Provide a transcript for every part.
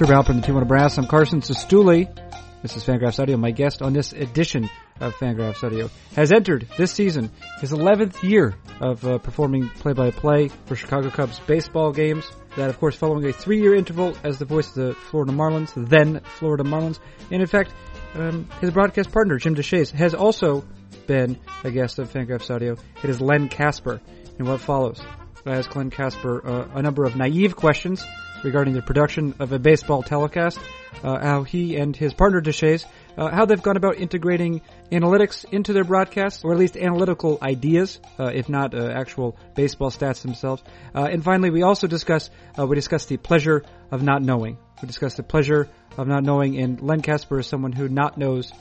Herb Alpert and the Tijuana Brass. I'm Carson Cistulli. This is Fangraphs Audio. My guest on this edition of Fangraphs Audio has entered this season his 11th year of uh, performing play-by-play for Chicago Cubs baseball games. That, of course, following a three-year interval as the voice of the Florida Marlins, then Florida Marlins. And in fact, um, his broadcast partner, Jim Deshaies, has also been a guest of Fangraphs Audio. It is Len Kasper And what follows? I ask Len Kasper uh, a number of naive questions regarding the production of a baseball telecast, uh, how he and his partner Deshaies, uh, how they've gone about integrating analytics into their broadcasts, or at least analytical ideas, uh, if not uh, actual baseball stats themselves. Uh, and finally, we also discuss uh, we discuss the pleasure of not knowing. We discuss the pleasure of not knowing, and Len Kasper is someone who not knows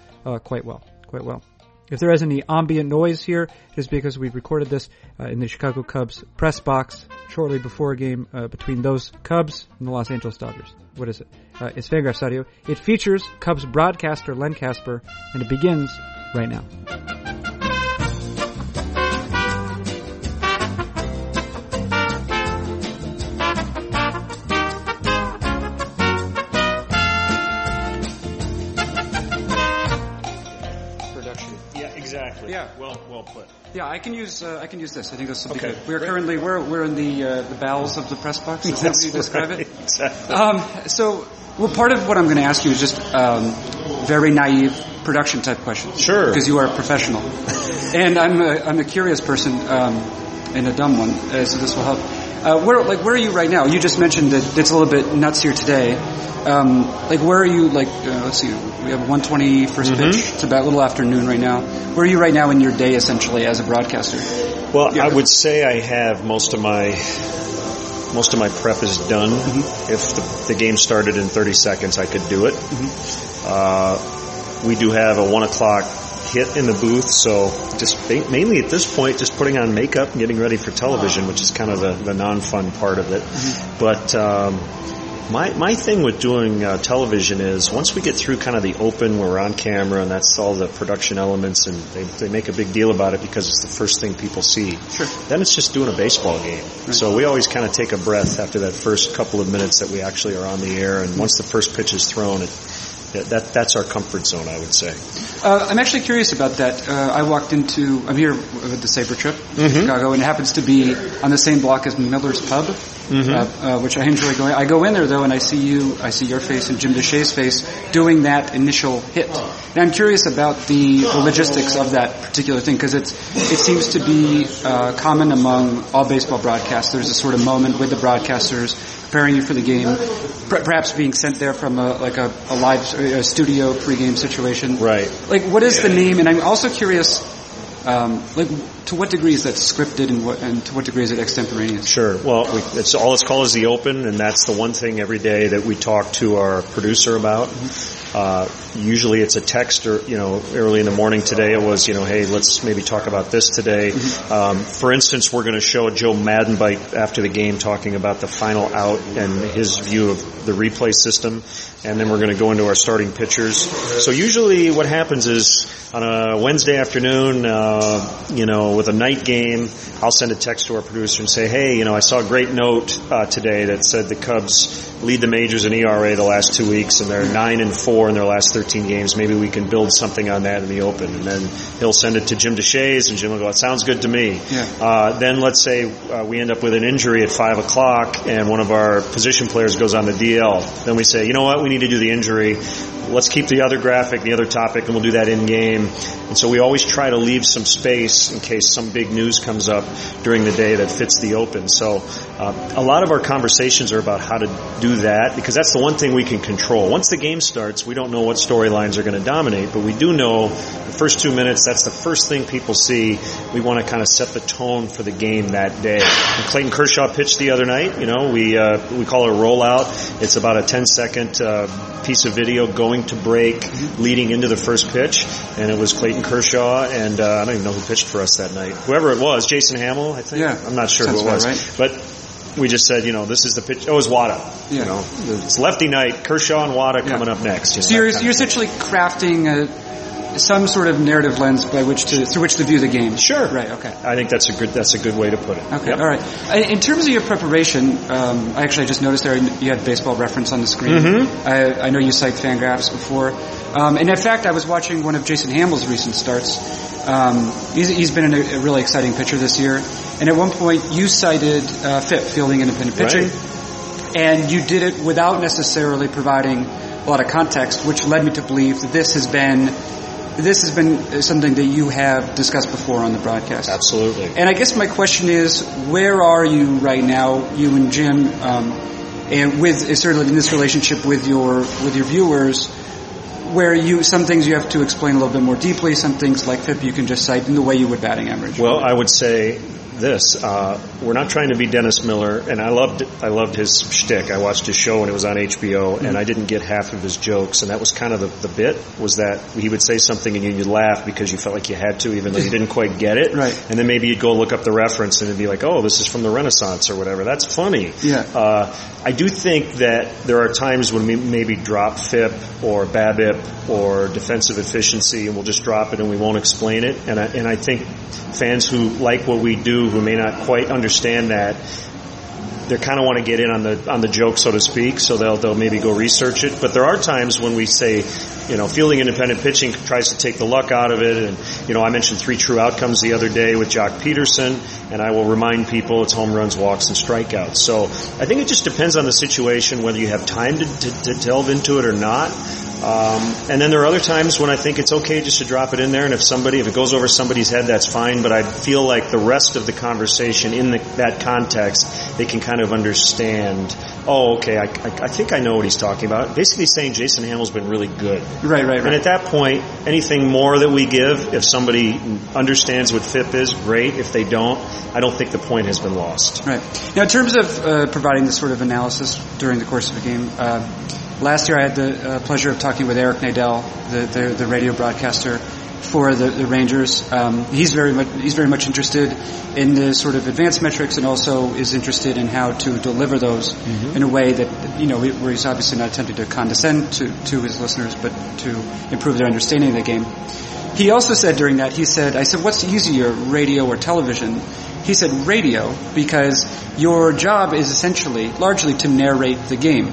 quite well, quite well. If there is any ambient noise here, it is because we recorded this uh, in the Chicago Cubs press box shortly before a game uh, between those Cubs and the Los Angeles Dodgers. What is it? Uh, it's Fangraphs Audio. It features Cubs broadcaster Len Kasper, and it begins right now. Yeah. Well, well put. Yeah, I can use uh, I can use this. I think this will okay. be good. We're currently we're we're in the uh, the bowels of the press box. Is that how you describe right. it? Exactly. Um, so, well, part of what I'm going to ask you is just um, very naive production type questions. Sure. Because you are a professional, and I'm a, I'm a curious person um, and a dumb one, uh, so this will help. Uh, where like where are you right now? You just mentioned that it's a little bit nuts here today. Um, like where are you? Like uh, let's see, we have 120 1st mm-hmm. pitch. It's about a little afternoon right now. Where are you right now in your day, essentially, as a broadcaster? Well, yeah. I would say I have most of my most of my prep is done. Mm-hmm. If the, the, game started in 30 seconds, I could do it. Mm-hmm. Uh, we do have a one o'clock hit in the booth, so just mainly at this point, just putting on makeup and getting ready for television, which is kind of the, the non-fun part of it. Mm-hmm. But um, my my thing with doing uh, television is once we get through kind of the open, where we're on camera, and that's all the production elements, and they they make a big deal about it because it's the first thing people see. Sure. Then it's just doing a baseball game. Right. So we always kind of take a breath after that first couple of minutes that we actually are on the air, and once the first pitch is thrown, it that that's our comfort zone, I would say. Uh, I'm actually curious about that. Uh, I walked into I'm here with the SABR trip mm-hmm. Chicago, and it happens to be on the same block as Miller's Pub, mm-hmm. uh, uh, which I enjoy going. I go in there though, and I see you, I see your face and Jim Deshaies' face doing that initial hit. And I'm curious about the, the logistics of that particular thing because it's it seems to be uh, common among all baseball broadcasts. There's a sort of moment with the broadcasters preparing you for the game, perhaps being sent there from a, like a, a live a studio pregame situation. Right. Like, what is the name? And I'm also curious, um, like, to what degree is that scripted and what, and to what degree is it extemporaneous? Sure. Well, we, it's all it's called is the open, and that's the one thing every day that we talk to our producer about. Mm-hmm. Uh, usually it's a text or, you know, early in the morning today it was, you know, hey, let's maybe talk about this today. Mm-hmm. Um, for instance, we're going to show Joe Maddon bite after the game talking about the final out and his view of the replay system. And then we're going to go into our starting pitchers. So usually what happens is on a Wednesday afternoon, uh, you know, with a night game, I'll send a text to our producer and say, hey, you know, I saw a great note uh, today that said the Cubs lead the majors in ERA the last two weeks and they're nine and four in their last 13 games. Maybe we can build something on that in the open. And then he'll send it to Jim Deshaies and Jim will go, it sounds good to me. Yeah. Uh, then let's say uh, we end up with an injury at five o'clock and one of our position players goes on the DL. Then we say, you know what, we need to do the injury let's keep the other graphic, the other topic, and we'll do that in game. And so we always try to leave some space in case some big news comes up during the day that fits the open. So uh, a lot of our conversations are about how to do that because that's the one thing we can control. Once the game starts, we don't know what storylines are going to dominate, but we do know the first two minutes, that's the first thing people see. We want to kind of set the tone for the game that day. And Clayton Kershaw pitched the other night. You know, we, uh, we call it a rollout. It's about a 10 second uh, piece of video going to break leading into the first pitch, and it was Clayton Kershaw, and uh, I don't even know who pitched for us that night. Whoever it was, Jason Hammel, I think. Yeah, I'm not sure who it was, right. but we just said, you know, this is the pitch. Oh, it was Wada. Yeah. You know, it's lefty night. Kershaw and Wada yeah. coming up next. You know, so you're, you're essentially crafting a some sort of narrative lens by which to through which to view the game. Sure. Right. Okay. I think that's a good that's a good way to put it. Okay. Yep. All right. In terms of your preparation, um, I actually just noticed there you had baseball reference on the screen. Mm-hmm. I, I know you cite Fangraphs before, um, and in fact, I was watching one of Jason Hammel's recent starts. Um, he's, he's been a, a really exciting pitcher this year, and at one point you cited uh, FIP, fielding independent pitching, Right. and you did it without necessarily providing a lot of context, which led me to believe that this has been this has been something that you have discussed before on the broadcast. Absolutely. And I guess my question is, where are you right now, you and Jim, um, and with certainly in this relationship with your with your viewers, where you some things you have to explain a little bit more deeply, some things like FIP you can just cite in the way you would batting average. Well, I would say this: uh, we're not trying to be Dennis Miller, and I loved I loved his shtick. I watched his show when it was on HBO, and I didn't get half of his jokes, and that was kind of the, the bit was that he would say something and you'd laugh because you felt like you had to, even though you didn't quite get it. Right. And then maybe you'd go look up the reference and it'd be like, oh, this is from the Renaissance or whatever. That's funny. Yeah. Uh, I do think that there are times when we maybe drop FIP or BABIP or defensive efficiency, and we'll just drop it and we won't explain it. And I, and I think fans who like what we do, who may not quite understand that, they kind of want to get in on the on the joke, so to speak. So they'll they'll maybe go research it. But there are times when we say, you know, fielding independent pitching tries to take the luck out of it. And you know, I mentioned three true outcomes the other day with Joc Pederson, and I will remind people it's home runs, walks, and strikeouts. So I think it just depends on the situation whether you have time to, to, to delve into it or not. Um, and then there are other times when I think it's okay just to drop it in there, and if somebody, if it goes over somebody's head, that's fine. But I feel like the rest of the conversation in the, that context, they can kind of understand. Oh, okay, I, I, I think I know what he's talking about. Basically, saying Jason Hammel's been really good. Right, right, And at that point, anything more that we give, if somebody understands what FIP is, great. If they don't, I don't think the point has been lost. Right. Now, in terms of uh, providing this sort of analysis during the course of a game, uh, last year I had the uh, pleasure of talking with Eric Nadel, the, the, the radio broadcaster for the, the Rangers. Um, he's very much he's very much interested in the sort of advanced metrics and also is interested in how to deliver those in a way that you know where he's obviously not attempting to condescend to, to his listeners, but to improve their understanding of the game. He also said during that, he said, I said, what's easier, radio or television? He said radio because your job is essentially largely to narrate the game.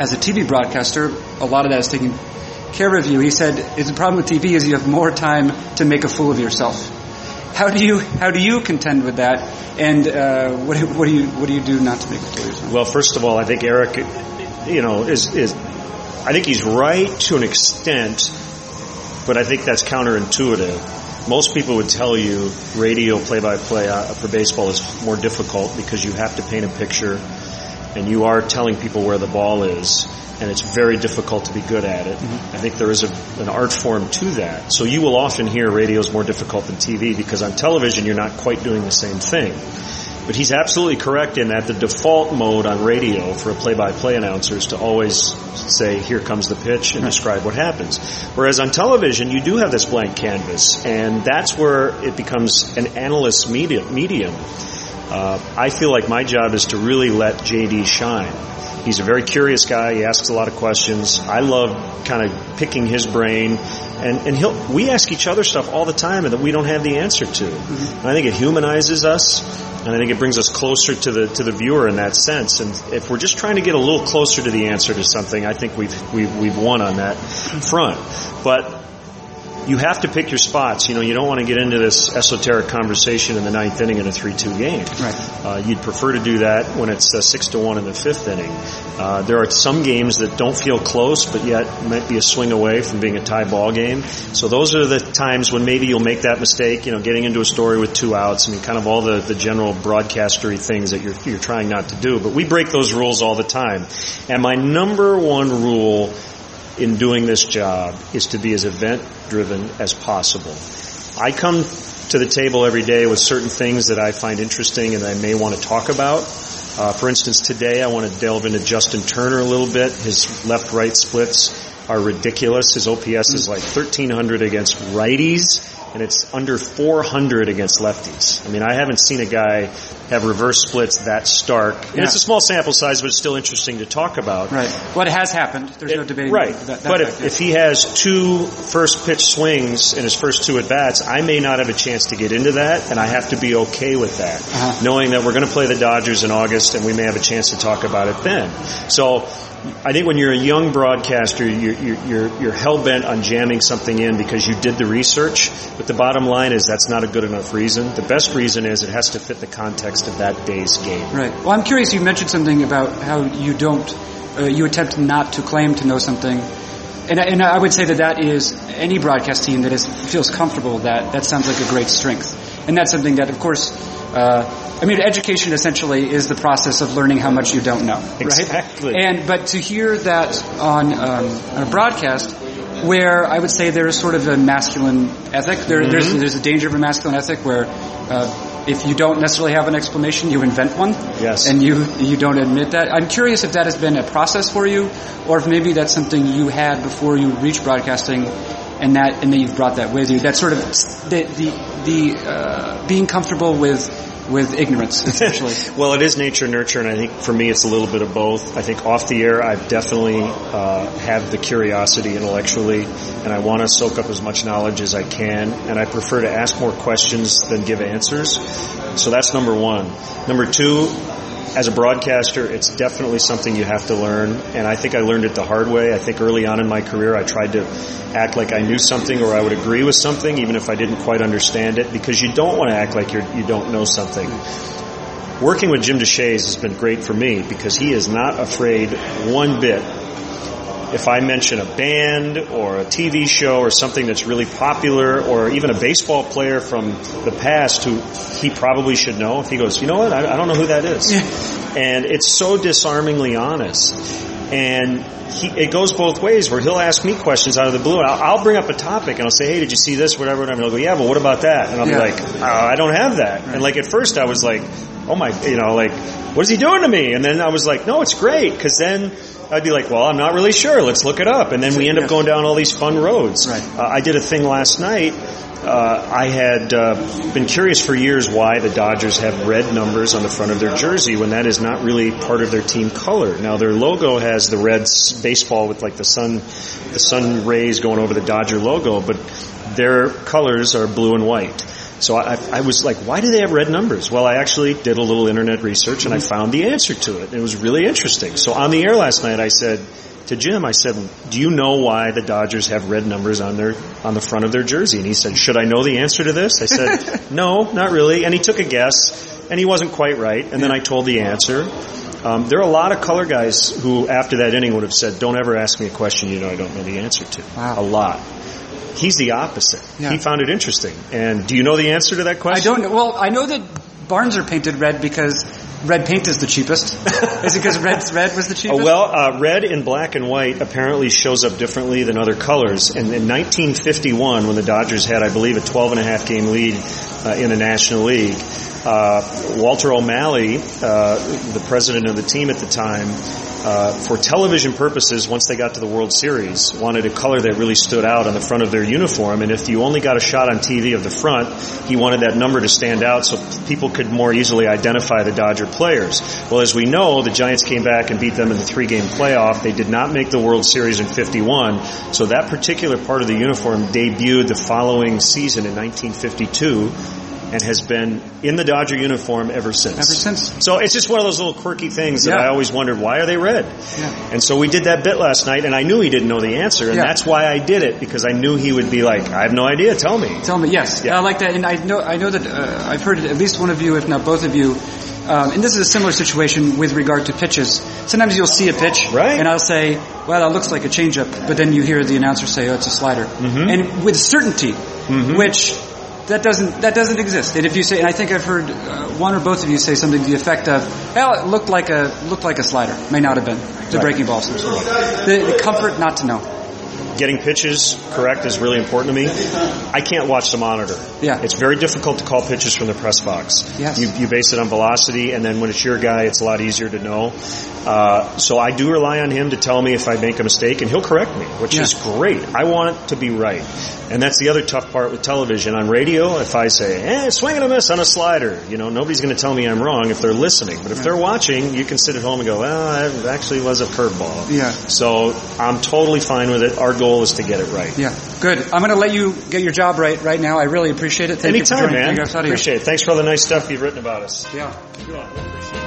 As a TV broadcaster, a lot of that is taken care you. He said, is the problem with TV is you have more time to make a fool of yourself. How do you how do you contend with that? And uh, what, what do you what do you do not to make a fool of yourself? Well, first of all, I think Eric, you know, is is I think he's right to an extent, but I think that's counterintuitive. Most people would tell you radio play-by-play uh, for baseball is more difficult because you have to paint a picture, and you are telling people where the ball is, and it's very difficult to be good at it. Mm-hmm. I think there is a, an art form to that. So you will often hear radio is more difficult than TV because on television you're not quite doing the same thing. But he's absolutely correct in that the default mode on radio for a play-by-play announcer is to always say, here comes the pitch and describe what happens. Whereas on television, you do have this blank canvas and that's where it becomes an analyst medium. medium. Uh, I feel like my job is to really let JD shine. He's a very curious guy. He asks a lot of questions. I love kind of picking his brain, and and he'll we ask each other stuff all the time and that we don't have the answer to. And I think it humanizes us, and I think it brings us closer to the to the viewer in that sense. And if we're just trying to get a little closer to the answer to something, I think we've we've we've won on that front. But you have to pick your spots. You know, you don't want to get into this esoteric conversation in the ninth inning in a three-two game. Right. Uh, you'd prefer to do that when it's uh, six to one in the fifth inning. Uh, there are some games that don't feel close, but yet might be a swing away from being a tie ball game. So those are the times when maybe you'll make that mistake. You know, getting into a story with two outs. I mean, kind of all the the general broadcastery things that you're you're trying not to do. But we break those rules all the time. And my number one rule in doing this job is to be as event driven as possible. I come to the table every day with certain things that I find interesting and I may want to talk about. Uh, for instance, today I want to delve into Justin Turner a little bit, his left-right splits. are ridiculous. His OPS is like 1300 against righties and it's under 400 against lefties. I mean, I haven't seen a guy have reverse splits that stark. And Yeah. it's a small sample size, but it's still interesting to talk about. Right. Well, it has happened. There's no It- debating right. that. that but if, if he has two first pitch swings in his first two at bats, I may not have a chance to get into that, and I have to be okay with that, Uh-huh. knowing that we're going to play the Dodgers in August, and we may have a chance to talk about it then. So. I think when you're a young broadcaster, you're, you're, you're, you're hell bent on jamming something in because you did the research. But the bottom line is that's not a good enough reason. The best reason is it has to fit the context of that day's game. Right. Well, I'm curious. You mentioned something about how you don't, uh, you attempt not to claim to know something, and I- and I would say that that is any broadcast team that is feels comfortable that that sounds like a great strength, and that's something that, of course, uh, I mean, education essentially is the process of learning how much you don't know, right? Exactly. And but to hear that on, um, on a broadcast. Where I would say there is sort of a masculine ethic. There, There's there's a danger of a masculine ethic where uh, if you don't necessarily have an explanation, you invent one. Yes. And you you don't admit that. I'm curious if that has been a process for you, or if maybe that's something you had before you reached broadcasting, and that and then you've brought that with you. That sort of the the, the uh, being comfortable with with ignorance, essentially. well, it is nature nurture, and I think for me it's a little bit of both. I think off the air, I've definitely uh, have the curiosity intellectually, and I want to soak up as much knowledge as I can, and I prefer to ask more questions than give answers. So that's number one. Number two. As a broadcaster, it's definitely something you have to learn, and I think I learned it the hard way. I think early on in my career, I tried to act like I knew something or I would agree with something, even if I didn't quite understand it, because you don't want to act like you're, you don't know something. Working with Jim Deshaies has been great for me because he is not afraid one bit. If I mention a band or a TV show or something that's really popular or even a baseball player from the past who he probably should know, if he goes, you know what, I, I don't know who that is. And it's so disarmingly honest. And he, it goes both ways where he'll ask me questions out of the blue and I'll, I'll bring up a topic and I'll say, hey, did you see this, whatever, whatever. And he'll go, yeah, but what about that? And I'll Yeah. be like, uh, I don't have that. And like at first I was like, oh my, you know, like, what is he doing to me? And then I was like, no, it's great. Cause then I'd be like, well, I'm not really sure. Let's look it up. And then we end up going down all these fun roads. Right. Uh, I did a thing last night. Uh, I had uh, been curious for years why the Dodgers have red numbers on the front of their jersey when that is not really part of their team color. Now their logo has the red s- baseball with like the sun, the sun rays going over the Dodger logo, but their colors are blue and white. So I, I was like, why do they have red numbers? Well, I actually did a little internet research and I found the answer to it. It was really interesting. So on the air last night, I said to Jim, I said, do you know why the Dodgers have red numbers on their, on the front of their jersey? And he said, should I know the answer to this? I said, no, not really. And he took a guess and he wasn't quite right. And then I told the answer. Um, there are a lot of color guys who, after that inning, would have said, "Don't ever ask me a question you know I don't know the answer to." Wow. A lot. He's the opposite. Yeah. He found it interesting. And do you know the answer to that question? I don't know. Well, I know that barns are painted red because red paint is the cheapest. is it because red red was the Oh, cheapest? well, uh, red in black and white apparently shows up differently than other colors. And in 1951, when the Dodgers had, I believe, a 12 and a half game lead uh, in the National League, uh, Walter O'Malley, uh, the president of the team at the time, uh, for television purposes, once they got to the World Series, wanted a color that really stood out on the front of their uniform. And if you only got a shot on TV of the front, he wanted that number to stand out so people could more easily identify the Dodger players. Well, as we know, the Giants came back and beat them in the three-game playoff. They did not make the World Series in 51, so that particular part of the uniform debuted the following season in 1952 and has been in the Dodger uniform ever since. Ever since. So it's just one of those little quirky things that Yeah. I always wondered, why are they red? Yeah. And so we did that bit last night, and I knew he didn't know the answer, and Yeah. that's why I did it, because I knew he would be like, I have no idea, tell me. Tell me, yes, Yeah. I like that, and I know I know that uh, I've heard at least one of you, if not both of you, um, and this is a similar situation with regard to pitches. Sometimes you'll see a pitch, Right. and I'll say, "Well, that looks like a changeup," but then you hear the announcer say, "Oh, it's a slider," Mm-hmm. and with certainty, which that doesn't that doesn't exist. And if you say, and I think I've heard uh, one or both of you say something to the effect of, "Well, it looked like a looked like a slider, may not have been, it's a Right. breaking ball." some sort. The, the comfort not to know. Getting pitches correct is really important to me. I can't watch the monitor. Yeah. It's very difficult to call pitches from the press box. Yes. You, you base it on velocity, and then when it's your guy, it's a lot easier to know. Uh, so I do rely on him to tell me if I make a mistake, and he'll correct me, which Yeah. is great. I want to be right. And that's the other tough part with television. On radio, if I say, eh, swing and a miss on a slider, you know, nobody's going to tell me I'm wrong if they're listening. But if they're watching, you can sit at home and go, well, it actually was a curveball. Yeah. So I'm totally fine with it. Our goal is to get it right. Yeah, good. I'm going to let you get your job right right now. I really appreciate it. Thank you for Anytime, joining man. Appreciate it. Thanks for all the nice stuff you've written about us. Yeah.